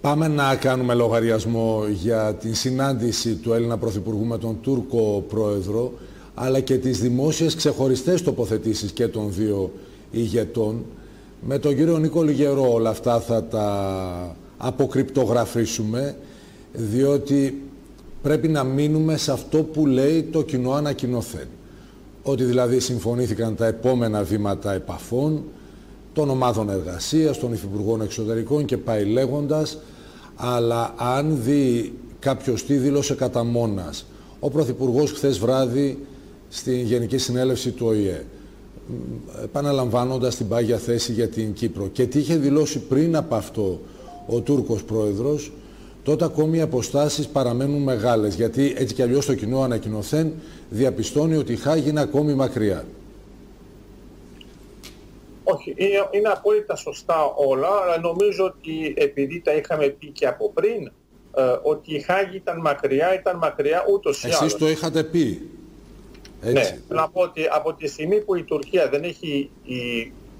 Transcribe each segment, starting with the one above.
Πάμε να κάνουμε λογαριασμό για την συνάντηση του Έλληνα Πρωθυπουργού με τον Τούρκο Πρόεδρο, αλλά και τις δημόσιες ξεχωριστές τοποθετήσεις και των δύο ηγετών. Με τον κύριο Νίκο Λιγερό όλα αυτά θα τα αποκρυπτογραφήσουμε, διότι πρέπει να μείνουμε σε αυτό που λέει το κοινό ανακοινωθέν. Ότι δηλαδή συμφωνήθηκαν τα επόμενα βήματα επαφών, των ομάδων εργασίας, των υφυπουργών εξωτερικών και πάει λέγοντας, αλλά αν δει κάποιος τι δήλωσε κατά μόνας, ο Πρωθυπουργός χθες βράδυ στην Γενική Συνέλευση του ΟΗΕ, επαναλαμβάνοντας την πάγια θέση για την Κύπρο και τι είχε δηλώσει πριν από αυτό ο Τούρκος Πρόεδρος, τότε ακόμη οι αποστάσεις παραμένουν μεγάλες, γιατί έτσι κι αλλιώς το κοινό ανακοινωθέν διαπιστώνει ότι η Χάγη είναι ακόμη μακριά. Όχι, είναι, απόλυτα σωστά όλα, αλλά νομίζω ότι επειδή τα είχαμε πει και από πριν, ε, ότι η Χάγη ήταν μακριά, ήταν μακριά ούτως ή άλλως. Εσείς το είχατε πει. Έτσι. Ναι, να πω ότι από τη στιγμή που η Τουρκία δεν έχει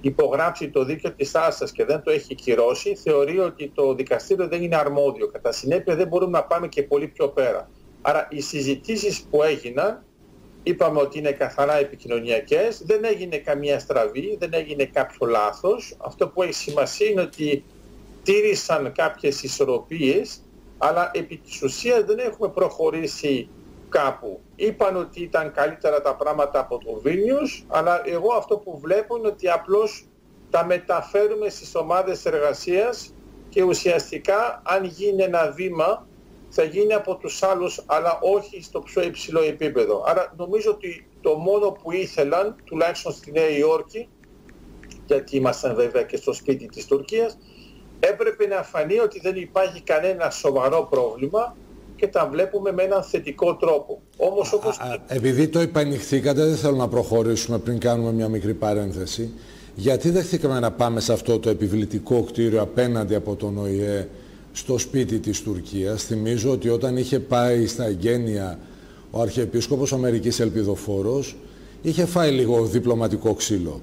υπογράψει το δίκαιο της Άσας και δεν το έχει κυρώσει, θεωρεί ότι το δικαστήριο δεν είναι αρμόδιο. Κατά συνέπεια δεν μπορούμε να πάμε και πολύ πιο πέρα. Άρα οι συζητήσεις που έγιναν είπαμε ότι είναι καθαρά επικοινωνιακές, δεν έγινε καμία στραβή, δεν έγινε κάποιο λάθος. Αυτό που έχει σημασία είναι ότι τήρησαν κάποιες ισορροπίες, αλλά επί της ουσίας δεν έχουμε προχωρήσει κάπου. Είπαν ότι ήταν καλύτερα τα πράγματα από το Βίλνιους, αλλά εγώ αυτό που βλέπω είναι ότι απλώς τα μεταφέρουμε στις ομάδες εργασίας και ουσιαστικά αν γίνει ένα βήμα θα γίνει από τους άλλους αλλά όχι στο πιο υψηλό επίπεδο. Άρα νομίζω ότι το μόνο που ήθελαν, τουλάχιστον στη Νέα Υόρκη, γιατί ήμασταν βέβαια και στο σπίτι της Τουρκίας, έπρεπε να φανεί ότι δεν υπάρχει κανένα σοβαρό πρόβλημα και τα βλέπουμε με έναν θετικό τρόπο. Όμως όπως... Α, επειδή το υπανηχθήκατε, δεν θέλω να προχωρήσουμε πριν κάνουμε μια μικρή παρένθεση. Γιατί δεχθήκαμε να πάμε σε αυτό το επιβλητικό κτίριο απέναντι από τον ΟΗΕ στο σπίτι της Τουρκίας. Θυμίζω ότι όταν είχε πάει στα εγγένεια ο Αρχιεπίσκοπος Αμερικής Ελπιδοφόρος, είχε φάει λίγο διπλωματικό ξύλο.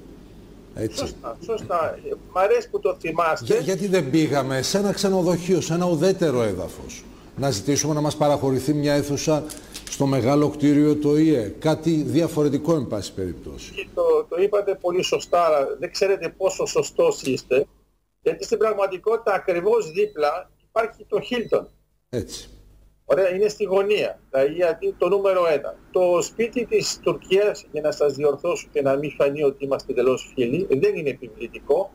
Έτσι. Σωστά, σωστά. Μ' αρέσει που το θυμάστε. γιατί δεν πήγαμε σε ένα ξενοδοχείο, σε ένα ουδέτερο έδαφος, να ζητήσουμε να μας παραχωρηθεί μια αίθουσα στο μεγάλο κτίριο το ΙΕ. Κάτι διαφορετικό, εν πάση περιπτώσει. Το, το είπατε πολύ σωστά, αλλά δεν ξέρετε πόσο σωστός είστε. Γιατί στην πραγματικότητα ακριβώς δίπλα υπάρχει το Hilton. Έτσι. Ωραία, είναι στη γωνία. Δηλαδή το νούμερο ένα. Το σπίτι της Τουρκίας, για να σας διορθώσω και να μην φανεί ότι είμαστε τελώς φίλοι, δεν είναι επιβλητικό.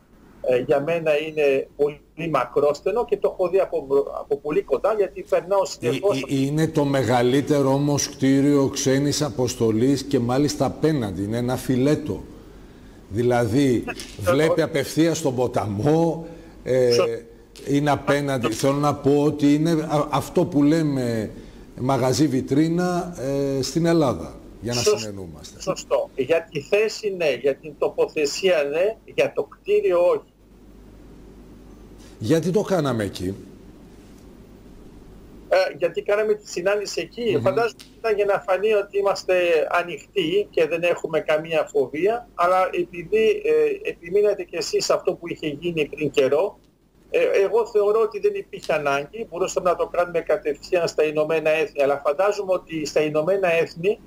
Ε, για μένα είναι πολύ μακρόστενο και το έχω δει από, από πολύ κοντά γιατί περνάω συνεχώς... Ε, ε, είναι το μεγαλύτερο όμως κτίριο ξένης αποστολής και μάλιστα απέναντι. Είναι ένα φιλέτο. Δηλαδή βλέπει απευθείας τον ποταμό, ε, είναι απέναντι. Θέλω να πω ότι είναι αυτό που λέμε μαγαζί βιτρίνα ε, στην Ελλάδα. Για να Σωστό. συνεννούμαστε. Σωστό. Για τη θέση ναι, για την τοποθεσία ναι, για το κτίριο όχι. Γιατί το κάναμε εκεί; Ε, γιατί κάναμε τη συνάντηση εκεί. Mm-hmm. Φαντάζομαι ότι ήταν για να φανεί ότι είμαστε ανοιχτοί και δεν έχουμε καμία φοβία, αλλά επειδή ε, επιμείνατε κι εσείς αυτό που είχε γίνει πριν καιρό, ε, εγώ θεωρώ ότι δεν υπήρχε ανάγκη, μπορούσαμε να το κάνουμε κατευθείαν στα Ηνωμένα Έθνη, αλλά φαντάζομαι ότι στα Ηνωμένα Έθνη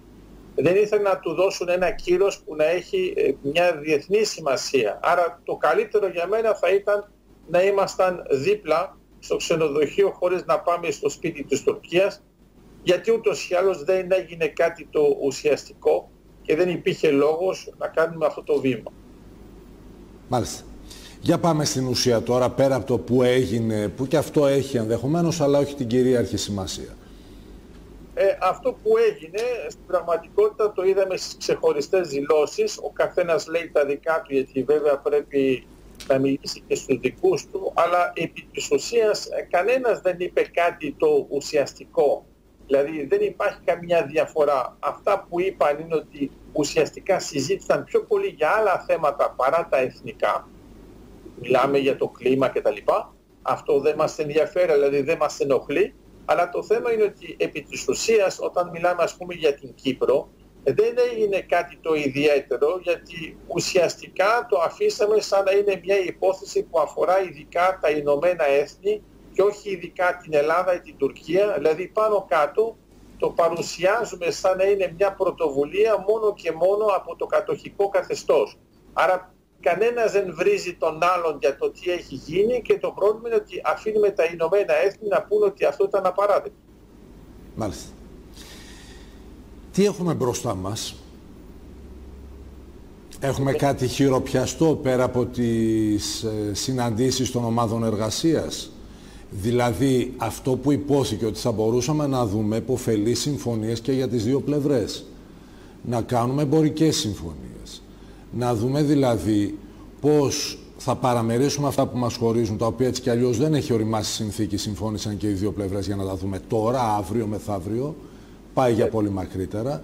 δεν ήθελαν να του δώσουν ένα κύρος που να έχει ε, μια διεθνή σημασία. Άρα το καλύτερο για μένα θα ήταν να ήμασταν δίπλα στο ξενοδοχείο χωρίς να πάμε στο σπίτι της Τουρκίας, γιατί ούτως ή άλλως δεν έγινε κάτι το ουσιαστικό και δεν υπήρχε λόγος να κάνουμε αυτό το βήμα. Μάλιστα. Για πάμε στην ουσία τώρα, πέρα από το που έγινε, που και αυτό έχει ενδεχομένως, αλλά όχι την κυρίαρχη σημασία. Ε, αυτό που έγινε, στην πραγματικότητα το είδαμε στις ξεχωριστές δηλώσεις. Ο καθένας λέει τα δικά του, γιατί βέβαια πρέπει να μιλήσει και στους δικούς του, αλλά επί της ουσίας ε, κανένας δεν είπε κάτι το ουσιαστικό. Δηλαδή δεν υπάρχει καμία διαφορά. Αυτά που είπαν είναι ότι ουσιαστικά συζήτησαν πιο πολύ για άλλα θέματα παρά τα εθνικά μιλάμε για το κλίμα κτλ. Αυτό δεν μας ενδιαφέρει, δηλαδή δεν μας ενοχλεί. Αλλά το θέμα είναι ότι επί της ουσίας όταν μιλάμε ας πούμε για την Κύπρο δεν έγινε κάτι το ιδιαίτερο γιατί ουσιαστικά το αφήσαμε σαν να είναι μια υπόθεση που αφορά ειδικά τα Ηνωμένα Έθνη και όχι ειδικά την Ελλάδα ή την Τουρκία, δηλαδή πάνω κάτω το παρουσιάζουμε σαν να είναι μια πρωτοβουλία μόνο και μόνο από το κατοχικό καθεστώς. Άρα κανένας δεν βρίζει τον άλλον για το τι έχει γίνει και το πρόβλημα είναι ότι αφήνουμε τα Ηνωμένα Έθνη να πούνε ότι αυτό ήταν απαράδεκτο. Μάλιστα. Τι έχουμε μπροστά μας; Έχουμε κάτι χειροπιαστό πέρα από τις ε, συναντήσεις των ομάδων εργασίας; Δηλαδή αυτό που υπόθηκε ότι θα μπορούσαμε να δούμε υποφελείς συμφωνίες και για τις δύο πλευρές. Να κάνουμε εμπορικές συμφωνίες. Να δούμε δηλαδή πώς θα παραμερίσουμε αυτά που μας χωρίζουν, τα οποία έτσι κι αλλιώς δεν έχει οριμάσει συνθήκη, συμφώνησαν και οι δύο πλευρές για να τα δούμε τώρα, αύριο, μεθαύριο, πάει για πολύ μακρύτερα.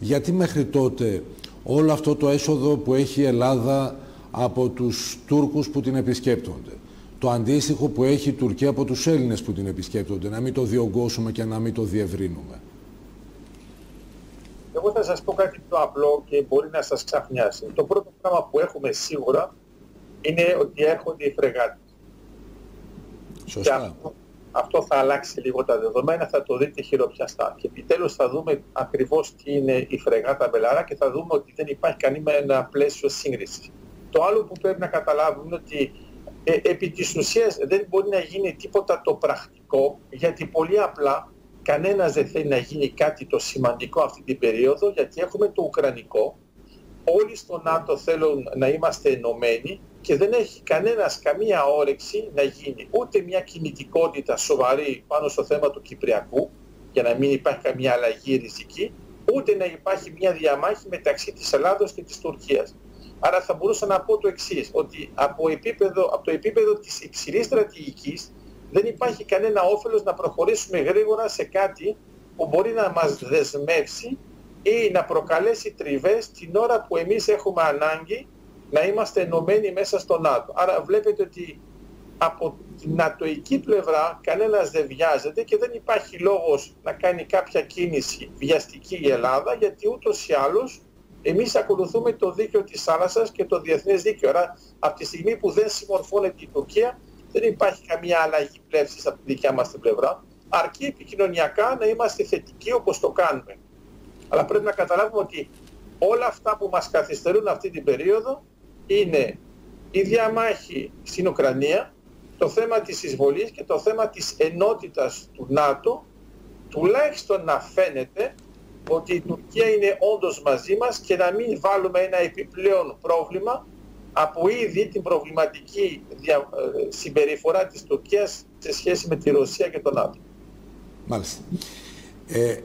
Γιατί μέχρι τότε όλο αυτό το έσοδο που έχει η Ελλάδα από τους Τούρκους που την επισκέπτονται, το αντίστοιχο που έχει η Τουρκία από τους Έλληνες που την επισκέπτονται, να μην το διωγγώσουμε και να μην το διευρύνουμε. Εγώ θα σας πω κάτι πιο απλό και μπορεί να σας ξαφνιάσει. Το πρώτο πράγμα που έχουμε σίγουρα είναι ότι έρχονται οι φρεγάτες. Σωστά. αυτό, αυτό, θα αλλάξει λίγο τα δεδομένα, θα το δείτε χειροπιαστά. Και επιτέλους θα δούμε ακριβώς τι είναι η φρεγάτα Μπελαρά και θα δούμε ότι δεν υπάρχει κανένα πλαίσιο σύγκρισης. Το άλλο που πρέπει να καταλάβουμε είναι ότι ε, επί της ουσίας δεν μπορεί να γίνει τίποτα το πρακτικό γιατί πολύ απλά κανένας δεν θέλει να γίνει κάτι το σημαντικό αυτή την περίοδο γιατί έχουμε το Ουκρανικό όλοι στο ΝΑΤΟ θέλουν να είμαστε ενωμένοι και δεν έχει κανένας καμία όρεξη να γίνει ούτε μια κινητικότητα σοβαρή πάνω στο θέμα του Κυπριακού για να μην υπάρχει καμία αλλαγή ριζική ούτε να υπάρχει μια διαμάχη μεταξύ της Ελλάδος και της Τουρκίας. Άρα θα μπορούσα να πω το εξής, ότι από, επίπεδο, από το επίπεδο της υψηλής στρατηγικής δεν υπάρχει κανένα όφελος να προχωρήσουμε γρήγορα σε κάτι που μπορεί να μας δεσμεύσει ή να προκαλέσει τριβές την ώρα που εμείς έχουμε ανάγκη να είμαστε ενωμένοι μέσα στο ΝΑΤΟ. Άρα βλέπετε ότι από την νατοική πλευρά κανένας δεν βιάζεται και δεν υπάρχει λόγος να κάνει κάποια κίνηση βιαστική η Ελλάδα γιατί ούτως ή άλλως εμείς ακολουθούμε το δίκαιο της θάλασσας και το διεθνές δίκαιο. Άρα από τη στιγμή που δεν συμμορφώνεται η Τουρκία δεν υπάρχει καμία αλλαγή πλεύσης από τη δικιά μας την πλευρά. Αρκεί επικοινωνιακά να είμαστε θετικοί όπως το κάνουμε. Αλλά πρέπει να καταλάβουμε ότι όλα αυτά που μας καθυστερούν αυτή την περίοδο είναι η διαμάχη στην Ουκρανία, το θέμα της εισβολής και το θέμα της ενότητας του ΝΑΤΟ, τουλάχιστον να φαίνεται ότι η Τουρκία είναι όντως μαζί μας και να μην βάλουμε ένα επιπλέον πρόβλημα από ήδη την προβληματική δια, ε, συμπεριφορά της Τουρκίας σε σχέση με τη Ρωσία και τον ΝΑΤΟ. Μάλιστα. Ε,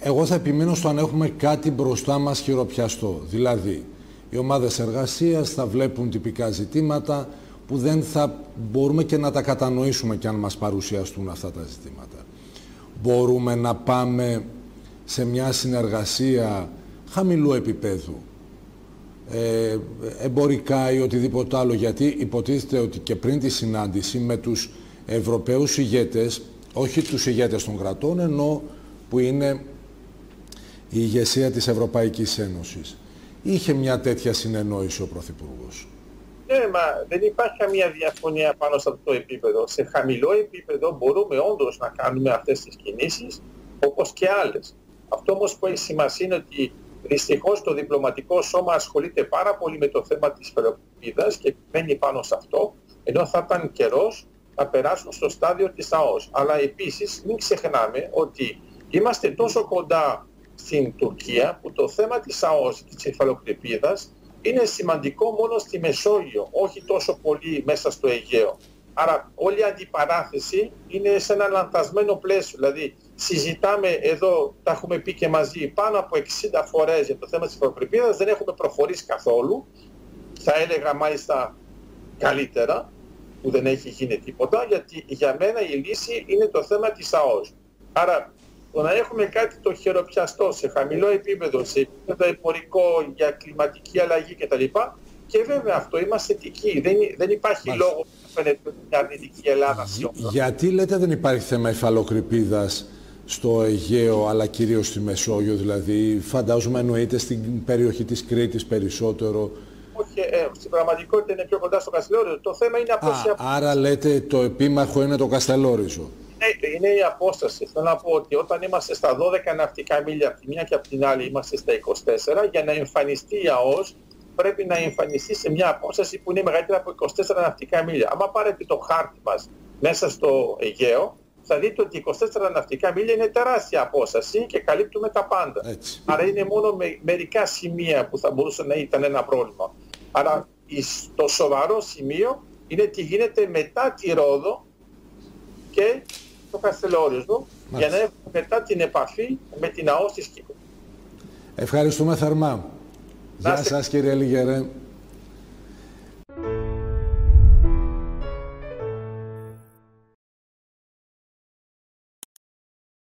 εγώ θα επιμείνω στο αν έχουμε κάτι μπροστά μας χειροπιαστό. Δηλαδή, οι ομάδες εργασίας θα βλέπουν τυπικά ζητήματα που δεν θα μπορούμε και να τα κατανοήσουμε και αν μας παρουσιαστούν αυτά τα ζητήματα. Μπορούμε να πάμε σε μια συνεργασία χαμηλού επίπεδου, ε, εμπορικά ή οτιδήποτε άλλο, γιατί υποτίθεται ότι και πριν τη συνάντηση με τους Ευρωπαίους ηγέτες, όχι τους ηγέτες των κρατών, ενώ που είναι η ηγεσία της Ευρωπαϊκής Ένωσης. Είχε μια τέτοια συνεννόηση ο Πρωθυπουργός. Ναι, μα δεν υπάρχει καμία διαφωνία πάνω σε αυτό το επίπεδο. Σε χαμηλό επίπεδο μπορούμε όντως να κάνουμε αυτές τις κινήσεις, όπως και άλλες. Αυτό όμως που έχει σημασία είναι ότι δυστυχώς το διπλωματικό σώμα ασχολείται πάρα πολύ με το θέμα της φεροπίδας και μένει πάνω σε αυτό, ενώ θα ήταν καιρός να περάσουν στο στάδιο της ΑΟΣ. Αλλά επίσης μην ξεχνάμε ότι είμαστε τόσο κοντά στην Τουρκία που το θέμα της ΑΟΣ και της υφαλοκρηπίδας είναι σημαντικό μόνο στη Μεσόγειο, όχι τόσο πολύ μέσα στο Αιγαίο. Άρα όλη η αντιπαράθεση είναι σε ένα λανθασμένο πλαίσιο. Δηλαδή συζητάμε εδώ, τα έχουμε πει και μαζί, πάνω από 60 φορές για το θέμα της προκρυπίδας, δεν έχουμε προχωρήσει καθόλου. Θα έλεγα μάλιστα καλύτερα, που δεν έχει γίνει τίποτα, γιατί για μένα η λύση είναι το θέμα της ΑΟΣ. Άρα το να έχουμε κάτι το χειροπιαστό σε χαμηλό επίπεδο, σε επίπεδο εμπορικό για κλιματική αλλαγή κτλ. Και βέβαια αυτό είμαστε θετικοί. Δεν, δεν υπάρχει λόγος να φαίνεται ότι είναι αρνητική Ελλάδα. Γιατί λέτε δεν υπάρχει θέμα υφαλοκρηπίδας στο Αιγαίο αλλά κυρίως στη Μεσόγειο δηλαδή. Φαντάζομαι εννοείται στην περιοχή της Κρήτης περισσότερο. Όχι, ε, στην πραγματικότητα είναι πιο κοντά στο Καστελόριζο. Το θέμα είναι απόσταση. Άρα λέτε το επίμαχο είναι το Καστελόριζο. Ναι, είναι η απόσταση. Θέλω να πω ότι όταν είμαστε στα 12 ναυτικά μίλια από τη μια και από την άλλη είμαστε στα 24, για να εμφανιστεί η ΑΟΣ πρέπει να εμφανιστεί σε μια απόσταση που είναι μεγαλύτερη από 24 ναυτικά μίλια. Αν πάρετε το χάρτη μας μέσα στο Αιγαίο, θα δείτε ότι 24 ναυτικά μίλια είναι τεράστια απόσταση και καλύπτουμε τα πάντα. Έτσι. Άρα είναι μόνο με, μερικά σημεία που θα μπορούσε να ήταν ένα πρόβλημα. Άρα το σοβαρό σημείο είναι τι γίνεται μετά τη Ρόδο και το Καστελόριζο για να έχουμε μετά την επαφή με την ΑΟΣ της Κύπρου. Ευχαριστούμε θερμά. Γεια σας κύριε Λιγερέ.